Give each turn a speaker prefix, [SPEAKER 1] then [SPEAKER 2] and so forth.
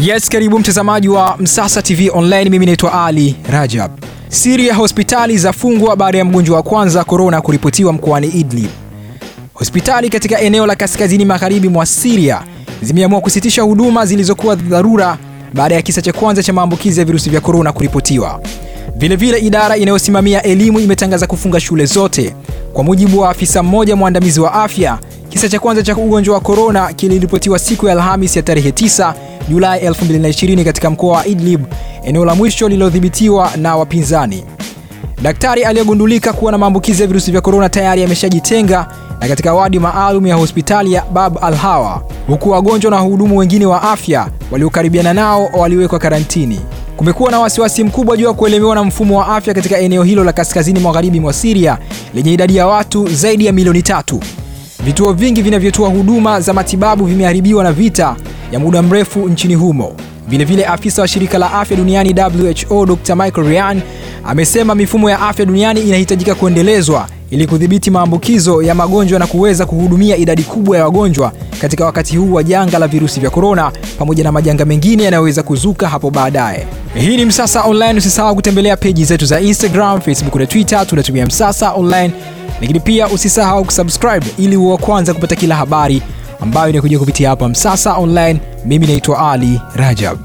[SPEAKER 1] Yes, karibu mtazamaji wa Msasa TV Online. Mimi naitwa Ali Rajab. Siri ya hospitali zafungwa baada ya mgonjwa wa kwanza korona kuripotiwa mkoani Idlib. Hospitali katika eneo la kaskazini magharibi mwa Syria zimeamua kusitisha huduma zilizokuwa dharura baada ya kisa cha kwanza cha maambukizi ya virusi vya korona kuripotiwa. Vilevile, idara inayosimamia elimu imetangaza kufunga shule zote. Kwa mujibu wa afisa mmoja mwandamizi wa afya, kisa cha kwanza cha ugonjwa wa korona kiliripotiwa siku ya Alhamis ya tarehe 9 Julai 2020 katika mkoa wa Idlib, eneo la mwisho lililodhibitiwa na wapinzani. Daktari aliyegundulika kuwa na maambukizi ya virusi vya korona tayari ameshajitenga na katika wadi maalum ya hospitali ya Bab al Hawa, huku wagonjwa na wahudumu wengine wa afya waliokaribiana nao waliwekwa karantini. Kumekuwa na wasiwasi mkubwa juu ya kuelemewa na mfumo wa afya katika eneo hilo la kaskazini magharibi mwa Syria lenye idadi ya watu zaidi ya milioni tatu. Vituo vingi vinavyotoa huduma za matibabu vimeharibiwa na vita ya muda mrefu nchini humo. Vilevile, afisa wa shirika la afya duniani WHO Dr Michael Ryan amesema mifumo ya afya duniani inahitajika kuendelezwa ili kudhibiti maambukizo ya magonjwa na kuweza kuhudumia idadi kubwa ya wagonjwa katika wakati huu wa janga la virusi vya korona, pamoja na majanga mengine yanayoweza kuzuka hapo baadaye. Hii ni Msasa Online. Usisahau kutembelea peji zetu za Instagram, Facebook na Twitter, tunatumia Msasa Online, lakini pia usisahau kusubscribe ili uwe wa kwanza kupata kila habari ambayo inakuja kupitia hapa Msasa Online. Mimi naitwa Ali Rajab.